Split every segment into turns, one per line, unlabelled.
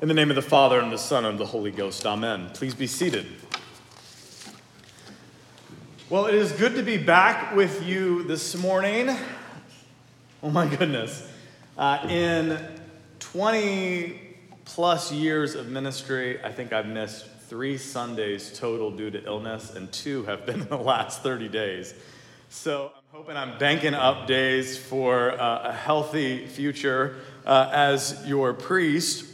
In the name of the Father, and the Son, and the Holy Ghost, amen. Please be seated. Well, it is good to be back with you this morning. Oh my goodness. Uh, in 20 plus years of ministry, I think I've missed three Sundays total due to illness, and two have been in the last 30 days. So I'm hoping I'm banking up days for uh, a healthy future uh, as your priest.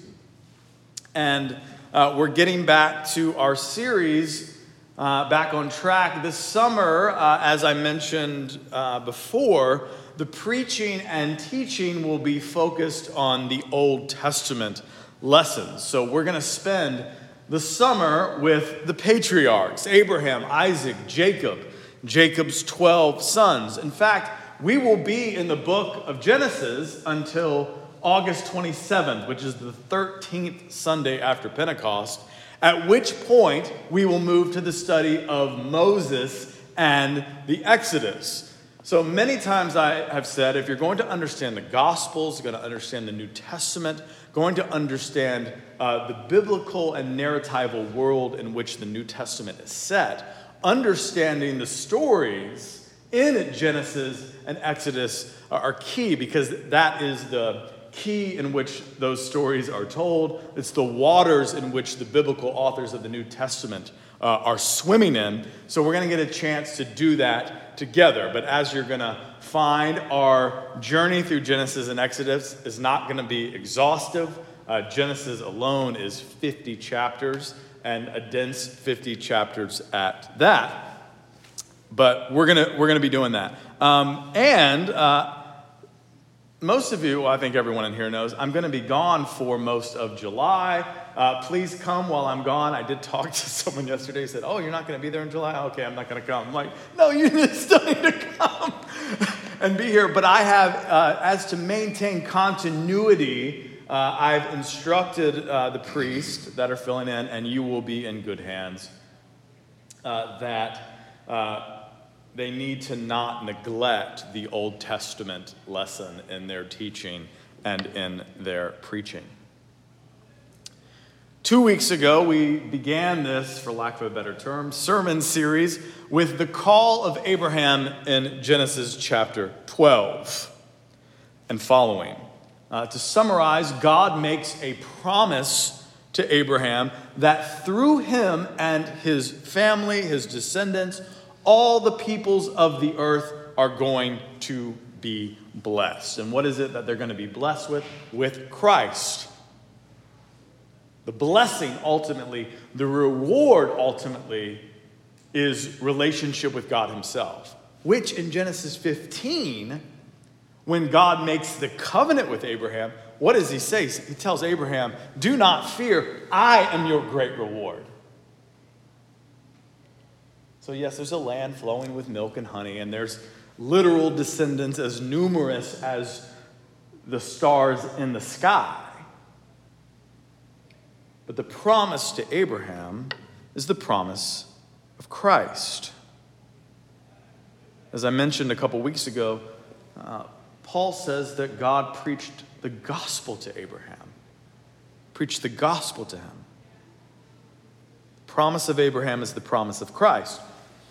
And uh, we're getting back to our series, uh, back on track. This summer, uh, as I mentioned uh, before, the preaching and teaching will be focused on the Old Testament lessons. So we're going to spend the summer with the patriarchs Abraham, Isaac, Jacob, Jacob's 12 sons. In fact, we will be in the book of Genesis until August 27th, which is the 13th Sunday after Pentecost, at which point we will move to the study of Moses and the Exodus. So many times I have said if you're going to understand the Gospels, you're going to understand the New Testament, going to understand uh, the biblical and narratival world in which the New Testament is set, understanding the stories in Genesis and Exodus are key because that is the key in which those stories are told. It's the waters in which the biblical authors of the New Testament uh, are swimming in. So we're going to get a chance to do that together. But as you're going to find, our journey through Genesis and Exodus is not going to be exhaustive. Uh, Genesis alone is 50 chapters and a dense 50 chapters at that. But we're going to we're to be doing that. Um, and uh, most of you, well, I think everyone in here knows, I'm going to be gone for most of July. Uh, please come while I'm gone. I did talk to someone yesterday who said, Oh, you're not going to be there in July? Okay, I'm not going to come. I'm like, No, you still need to come and be here. But I have, uh, as to maintain continuity, uh, I've instructed uh, the priests that are filling in, and you will be in good hands, uh, that uh, they need to not neglect the Old Testament lesson in their teaching and in their preaching. Two weeks ago, we began this, for lack of a better term, sermon series with the call of Abraham in Genesis chapter 12 and following. Uh, to summarize, God makes a promise to Abraham that through him and his family, his descendants, all the peoples of the earth are going to be blessed. And what is it that they're going to be blessed with? With Christ. The blessing ultimately, the reward ultimately, is relationship with God Himself, which in Genesis 15, when God makes the covenant with Abraham, what does He say? He tells Abraham, Do not fear, I am your great reward. So, yes, there's a land flowing with milk and honey, and there's literal descendants as numerous as the stars in the sky. But the promise to Abraham is the promise of Christ. As I mentioned a couple weeks ago, uh, Paul says that God preached the gospel to Abraham, preached the gospel to him. The promise of Abraham is the promise of Christ.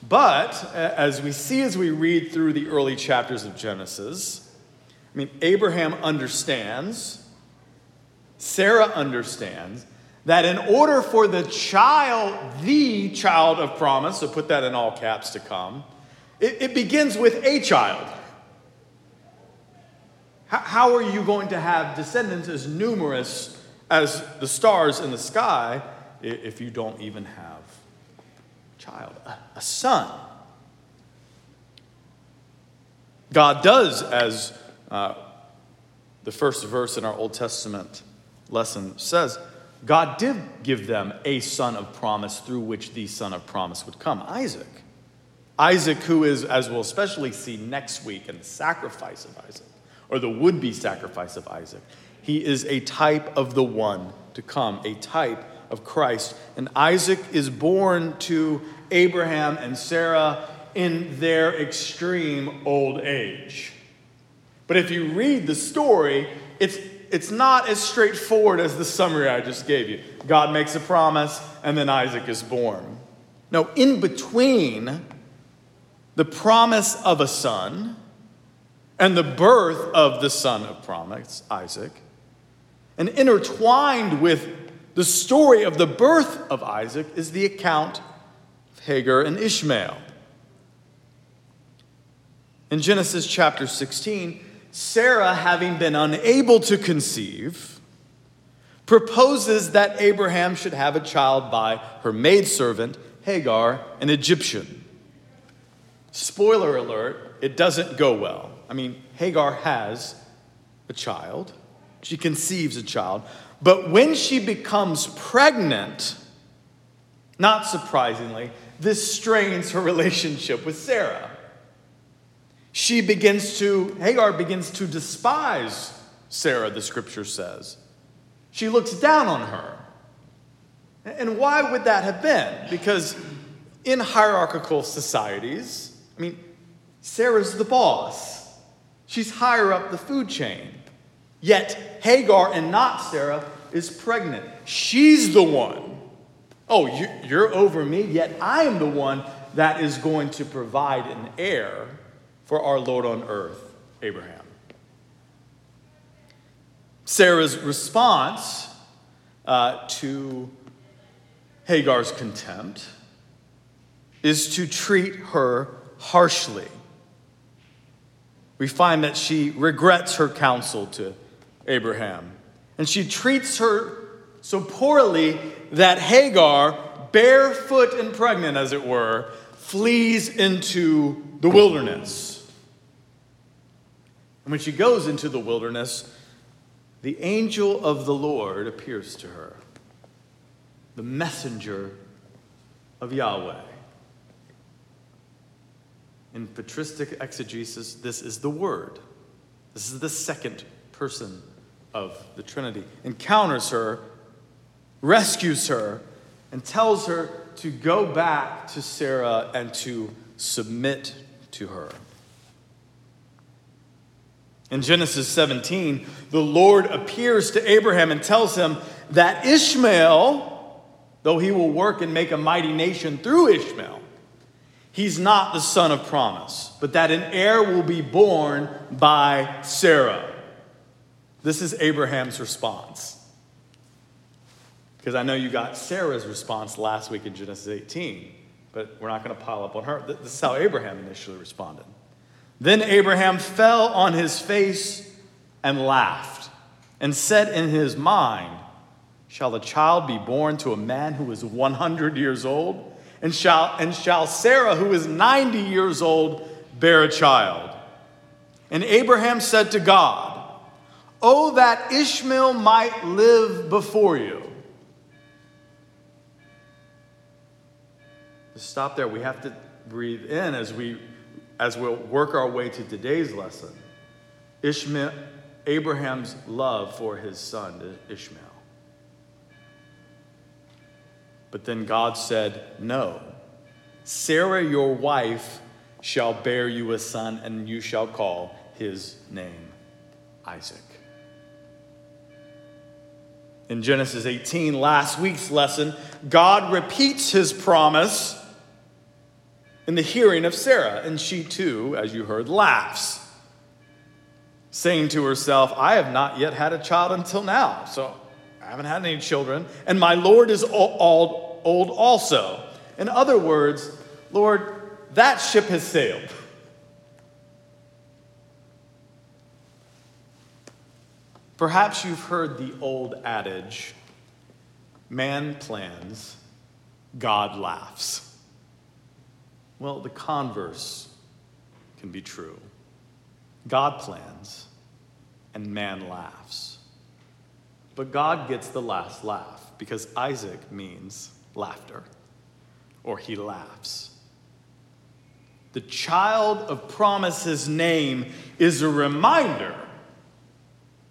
But as we see as we read through the early chapters of Genesis, I mean, Abraham understands, Sarah understands, that in order for the child, the child of promise, so put that in all caps to come, it, it begins with a child. How, how are you going to have descendants as numerous as the stars in the sky if you don't even have child, a, a son. God does, as uh, the first verse in our Old Testament lesson says, God did give them a son of promise through which the son of promise would come Isaac. Isaac, who is, as we'll especially see next week in the sacrifice of Isaac, or the would be sacrifice of Isaac, he is a type of the one to come, a type of Christ. And Isaac is born to Abraham and Sarah in their extreme old age. But if you read the story, it's it's not as straightforward as the summary I just gave you. God makes a promise, and then Isaac is born. No, in between the promise of a son and the birth of the son of promise, Isaac, and intertwined with the story of the birth of Isaac is the account Hagar and Ishmael. In Genesis chapter 16, Sarah, having been unable to conceive, proposes that Abraham should have a child by her maidservant, Hagar, an Egyptian. Spoiler alert, it doesn't go well. I mean, Hagar has a child, she conceives a child, but when she becomes pregnant, not surprisingly, this strains her relationship with Sarah she begins to, Hagar begins to despise Sarah, the scripture says. She looks down on her. And why would that have been? Because in hierarchical societies, I mean, Sarah's the boss, she's higher up the food chain. Yet Hagar and not Sarah is pregnant. She's the one. Oh, you're over me, yet I am the one that is going to provide an heir for our Lord on earth, Abraham. Sarah's response uh, to Hagar's contempt is to treat her harshly. We find that she regrets her counsel to Abraham, and she treats her so poorly that Hagar, barefoot and pregnant as it were, flees into the wilderness. And when she goes into the wilderness, the angel of the Lord appears to her, the messenger of Yahweh. In patristic exegesis, this is the Word. This is the second person of the Trinity. Encounters her, rescues her, and tells her to go back to Sarah and to submit to her. In Genesis 17, the Lord appears to Abraham and tells him that Ishmael, though he will work and make a mighty nation through Ishmael, he's not the son of promise, but that an heir will be born by Sarah. This is Abraham's response. Because I know you got Sarah's response last week in Genesis 18, but we're not going to pile up on her. This is how Abraham initially responded. Then Abraham fell on his face and laughed, and said in his mind, Shall a child be born to a man who is 100 years old? And shall, and shall Sarah, who is 90 years old, bear a child? And Abraham said to God, Oh, that Ishmael might live before you. Stop there, we have to breathe in as we as we'll work our way to today's lesson, Ishmael, Abraham's love for his son Ishmael. But then God said, No. Sarah, your wife, shall bear you a son, and you shall call his name Isaac. In Genesis 18, last week's lesson, God repeats his promise in the hearing of Sarah, and she too, as you heard, laughs, saying to herself, I have not yet had a child until now, so I haven't had any children, and my Lord is old, old also. In other words, Lord, that ship has sailed. Perhaps you've heard the old adage man plans, God laughs. Well, the converse can be true. God plans and man laughs. But God gets the last laugh because Isaac means laughter, or he laughs. The child of promise's name is a reminder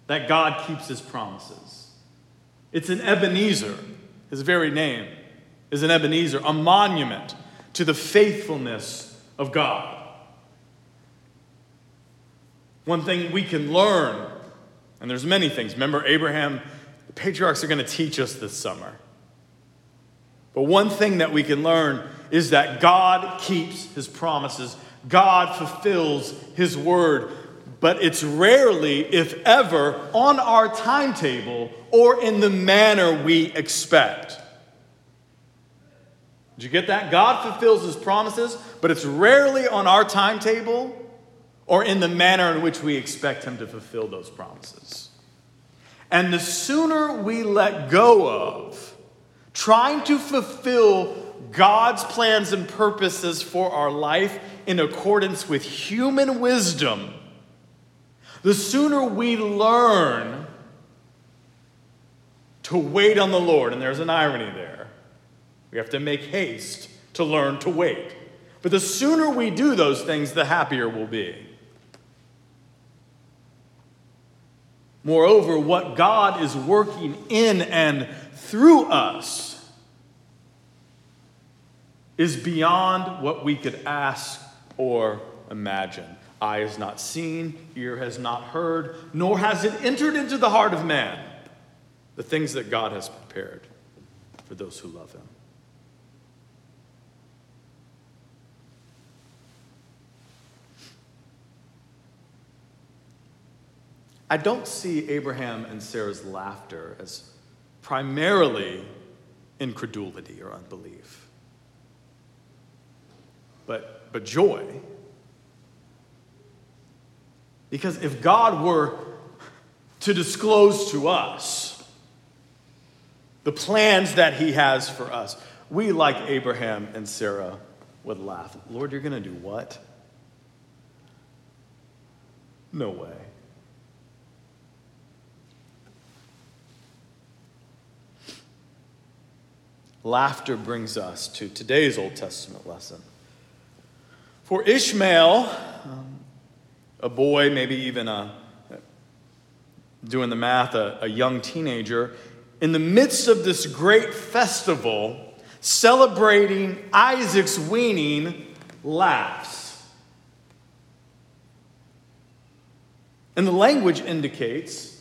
that God keeps his promises. It's an Ebenezer, his very name is an Ebenezer, a monument to the faithfulness of God. One thing we can learn And there's many things. Remember, Abraham, the patriarchs are going to teach us this summer. But one thing that we can learn is that God keeps his promises, God fulfills his word. But it's rarely, if ever, on our timetable or in the manner we expect. Did you get that? God fulfills his promises, but it's rarely on our timetable or in the manner in which we expect him to fulfill those promises. And the sooner we let go of trying to fulfill God's plans and purposes for our life in accordance with human wisdom, the sooner we learn to wait on the Lord, and there's an irony there. We have to make haste to learn to wait. But the sooner we do those things, the happier we'll be. Moreover, what God is working in and through us is beyond what we could ask or imagine. Eye has not seen, ear has not heard, nor has it entered into the heart of man the things that God has prepared for those who love him. I don't see Abraham and Sarah's laughter as primarily incredulity or unbelief but, but joy. Because if God were to disclose to us the plans that He has for us, we, like Abraham and Sarah, would laugh. Lord, you're going to do what? No way. Laughter brings us to today's Old Testament lesson. For Ishmael, um, a boy, maybe even a, doing the math, a, a young teenager, in the midst of this great festival celebrating Isaac's weaning, laughs. And the language indicates,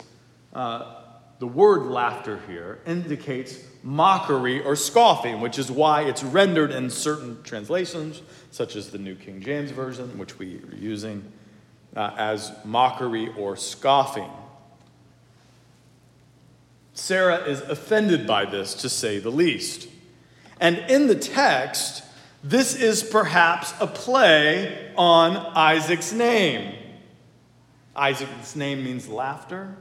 uh, the word laughter here indicates mockery or scoffing, which is why it's rendered in certain translations, such as the New King James Version, which we are using, uh, as mockery or scoffing. Sarah is offended by this, to say the least. And in the text, this is perhaps a play on Isaac's name. Isaac's name means laughter.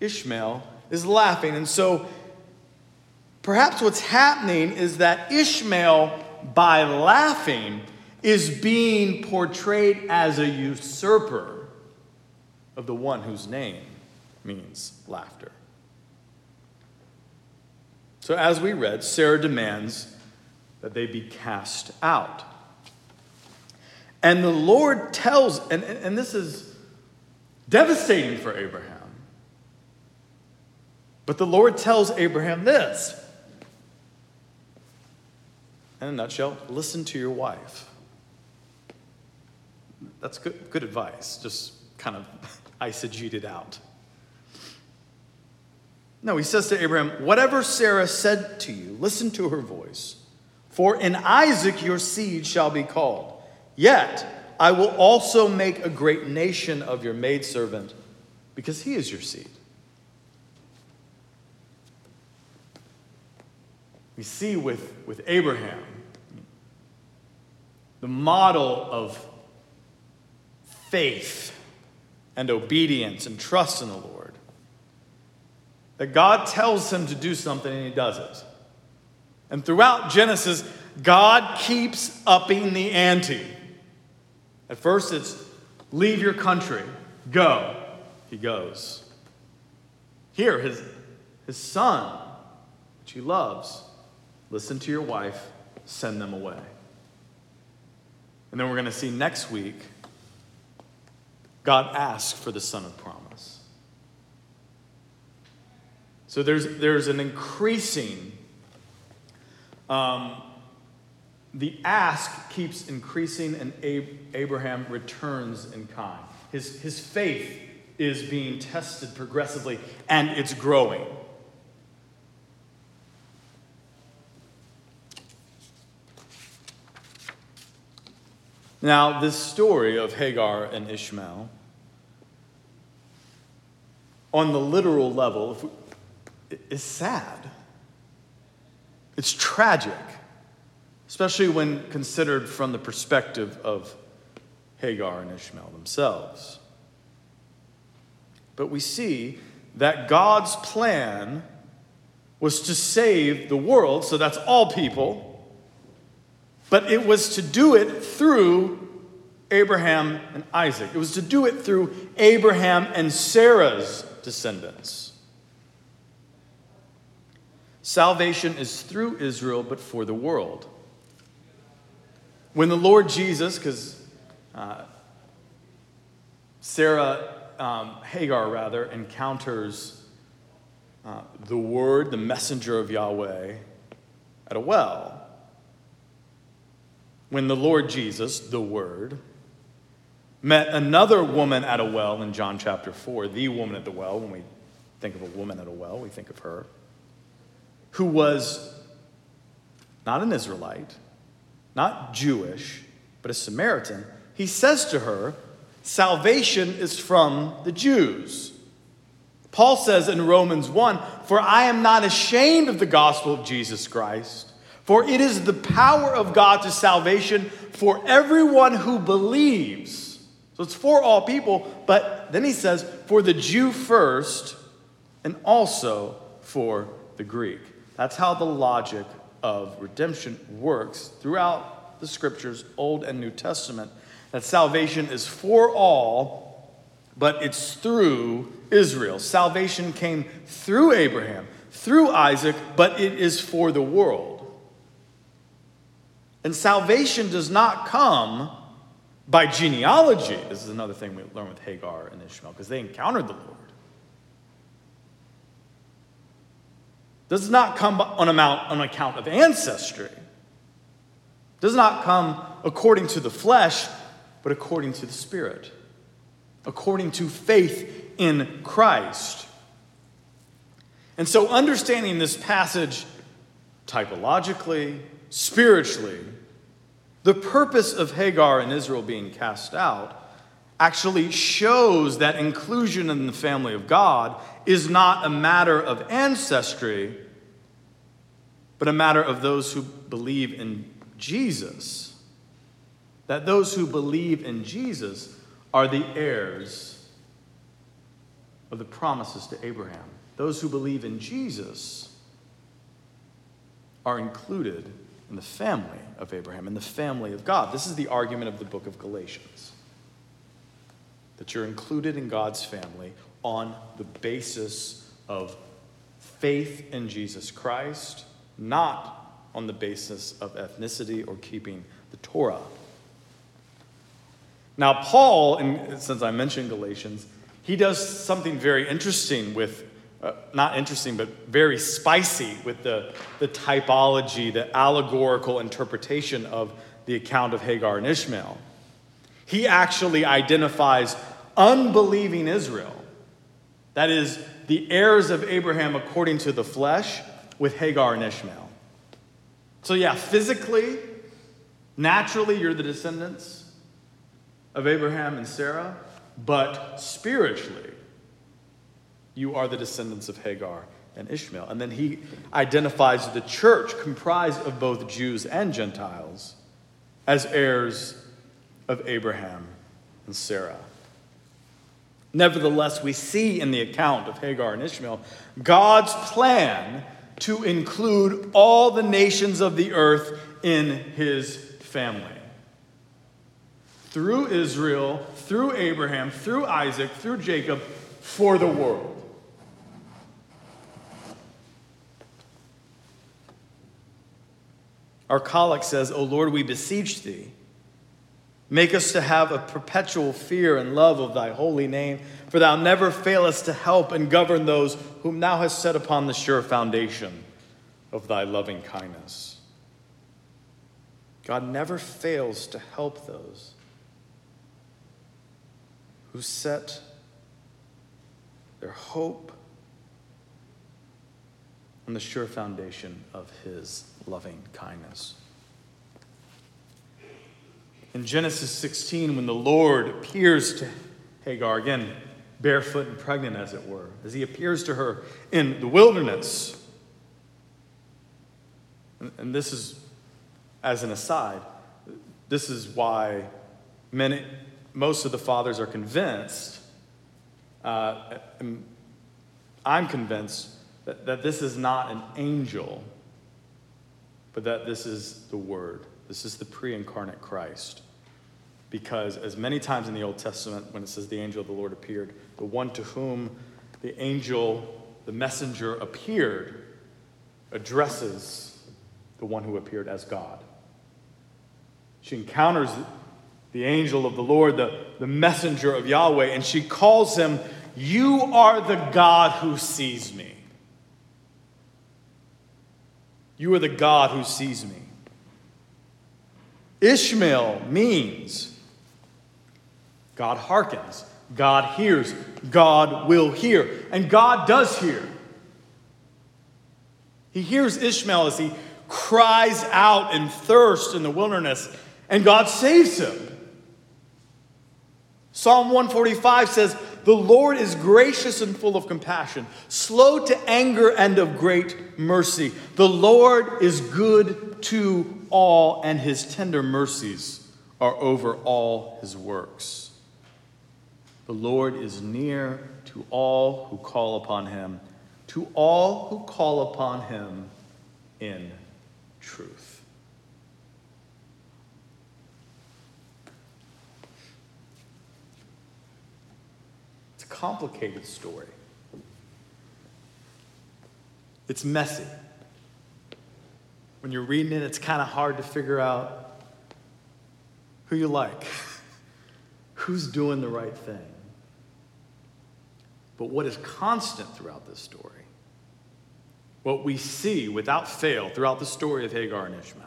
Ishmael is laughing. And so Perhaps what's happening is that Ishmael, by laughing, is being portrayed as a usurper of the one whose name means laughter. So, as we read, Sarah demands that they be cast out. And the Lord tells, and, and this is devastating for Abraham, but the Lord tells Abraham this in a nutshell, listen to your wife. That's good, good advice, just kind of eisegeted out. No, he says to Abraham, Whatever Sarah said to you, listen to her voice. For in Isaac your seed shall be called. Yet I will also make a great nation of your maidservant, because he is your seed. We see with, with Abraham the model of faith and obedience and trust in the Lord. That God tells him to do something and he does it. And throughout Genesis, God keeps upping the ante. At first, it's leave your country, go. He goes. Here, his, his son, which he loves, listen to your wife, send them away. And then we're going to see next week God asks for the son of promise. So there's, there's an increasing, um, the ask keeps increasing, and Ab- Abraham returns in kind. His, his faith is being tested progressively and it's growing. Now, this story of Hagar and Ishmael, on the literal level, is sad. It's tragic, especially when considered from the perspective of Hagar and Ishmael themselves. But we see that God's plan was to save the world, so that's all people but it was to do it through Abraham and Isaac. It was to do it through Abraham and Sarah's descendants. Salvation is through Israel, but for the world. When the Lord Jesus, because uh, Sarah, um, Hagar rather, encounters uh, the Word, the messenger of Yahweh, at a well when the Lord Jesus, the Word, met another woman at a well in John chapter 4, the woman at the well, when we think of a woman at a well, we think of her, who was not an Israelite, not Jewish, but a Samaritan, he says to her, Salvation is from the Jews. Paul says in Romans 1 For I am not ashamed of the gospel of Jesus Christ for it is the power of God to salvation for everyone who believes. So it's for all people, but then he says, for the Jew first, and also for the Greek. That's how the logic of redemption works throughout the scriptures, Old and New Testament. That salvation is for all, but it's through Israel. Salvation came through Abraham, through Isaac, but it is for the world. And salvation does not come by genealogy. This is another thing we learn with Hagar and Ishmael because they encountered the Lord. Does not come on, amount, on account of ancestry. Does not come according to the flesh, but according to the Spirit. According to faith in Christ. And so, understanding this passage typologically, spiritually, the purpose of Hagar and Israel being cast out actually shows that inclusion in the family of God is not a matter of ancestry, but a matter of those who believe in Jesus. That those who believe in Jesus are the heirs of the promises to Abraham. Those who believe in Jesus are included in the family of Abraham, in the family of God. This is the argument of the book of Galatians that you're included in God's family on the basis of faith in Jesus Christ, not on the basis of ethnicity or keeping the Torah. Now, Paul, and since I mentioned Galatians, he does something very interesting with uh, not interesting, but very spicy with the, the typology, the allegorical interpretation of the account of Hagar and Ishmael. He actually identifies unbelieving Israel, that is, the heirs of Abraham according to the flesh, with Hagar and Ishmael. So, yeah, physically, naturally, you're the descendants of Abraham and Sarah, but spiritually, you are the descendants of Hagar and Ishmael. And then he identifies the church, comprised of both Jews and Gentiles, as heirs of Abraham and Sarah. Nevertheless, we see in the account of Hagar and Ishmael God's plan to include all the nations of the earth in his family. Through Israel, through Abraham, through Isaac, through Jacob, for the world. Our collect says, O Lord, we beseech thee. Make us to have a perpetual fear and love of thy holy name, for thou never failest to help and govern those whom thou hast set upon the sure foundation of thy loving kindness. God never fails to help those who set their hope on the sure foundation of his loving kindness. In Genesis 16, when the Lord appears to Hagar, again, barefoot and pregnant, as it were, as he appears to her in the wilderness, and this is, as an aside, this is why many, most of the fathers are convinced, uh, I'm convinced that, that this is not an angel, but that this is the Word. This is the pre incarnate Christ. Because, as many times in the Old Testament, when it says the angel of the Lord appeared, the one to whom the angel, the messenger, appeared addresses the one who appeared as God. She encounters the angel of the Lord, the, the messenger of Yahweh, and she calls him, You are the God who sees me. You are the God who sees me. Ishmael means God hearkens, God hears, God will hear, and God does hear. He hears Ishmael as he cries out in thirst in the wilderness, and God saves him. Psalm 145 says, The Lord is gracious and full of compassion, slow to anger and of great mercy. The Lord is good to all, and his tender mercies are over all his works. The Lord is near to all who call upon him, to all who call upon him in truth. Complicated story. It's messy. When you're reading it, it's kind of hard to figure out who you like, who's doing the right thing. But what is constant throughout this story, what we see without fail throughout the story of Hagar and Ishmael,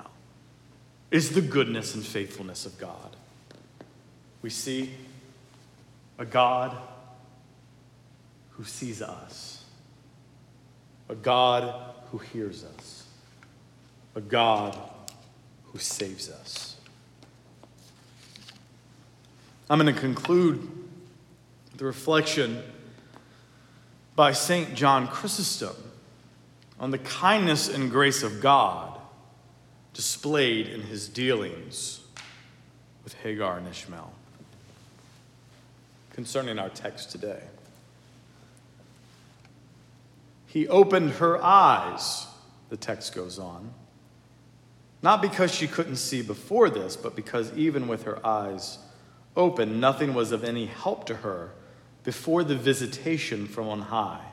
is the goodness and faithfulness of God. We see a God who sees us, a God who hears us, a God who saves us. I'm going to conclude the reflection by St. John Chrysostom on the kindness and grace of God displayed in his dealings with Hagar and Ishmael concerning our text today. He opened her eyes, the text goes on. Not because she couldn't see before this, but because even with her eyes open, nothing was of any help to her before the visitation from on high.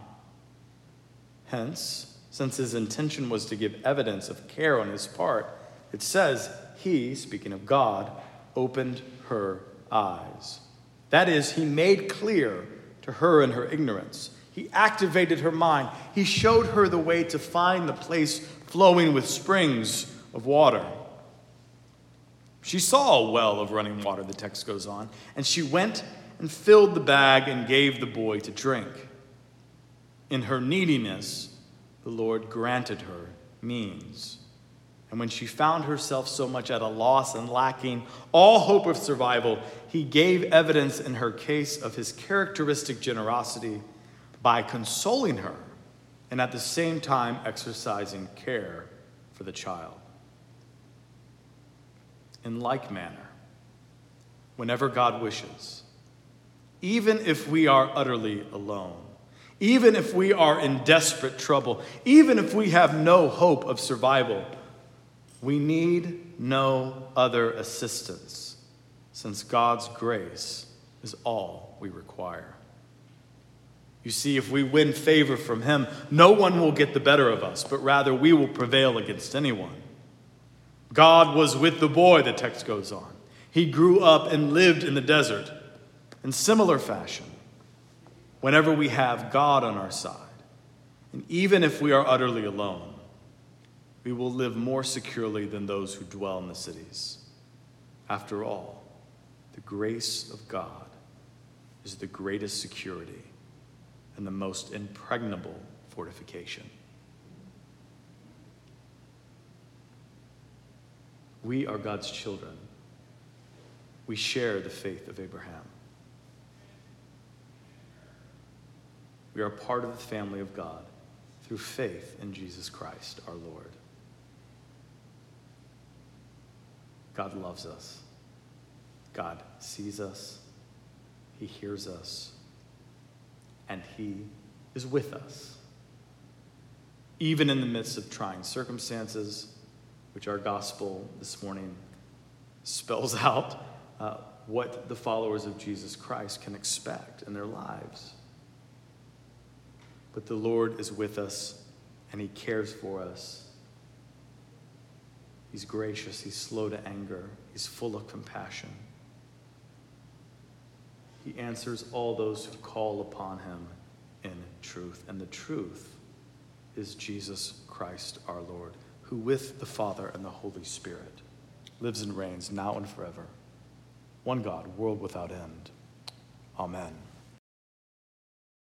Hence, since his intention was to give evidence of care on his part, it says, He, speaking of God, opened her eyes. That is, he made clear to her in her ignorance he activated her mind. He showed her the way to find the place flowing with springs of water. She saw a well of running water, the text goes on, and she went and filled the bag and gave the boy to drink. In her neediness, the Lord granted her means. And when she found herself so much at a loss and lacking all hope of survival, he gave evidence in her case of his characteristic generosity by consoling her and at the same time exercising care for the child. In like manner, whenever God wishes, even if we are utterly alone, even if we are in desperate trouble, even if we have no hope of survival, we need no other assistance, since God's grace is all we require. You see, if we win favor from him, no one will get the better of us, but rather we will prevail against anyone. God was with the boy, the text goes on. He grew up and lived in the desert. In similar fashion, whenever we have God on our side, and even if we are utterly alone, we will live more securely than those who dwell in the cities. After all, the grace of God is the greatest security and the most impregnable fortification. We are God's children. We share the faith of Abraham. We are part of the family of God through faith in Jesus Christ our Lord. God loves us. God sees us. He hears us. And He is with us. Even in the midst of trying circumstances, which our gospel this morning spells out uh, what the followers of Jesus Christ can expect in their lives. But the Lord is with us and He cares for us. He's gracious, He's slow to anger, He's full of compassion. He answers all those who call upon Him in truth. And the truth is Jesus Christ our Lord, who with the Father and the Holy Spirit lives and reigns now and forever. One God, world without end. Amen.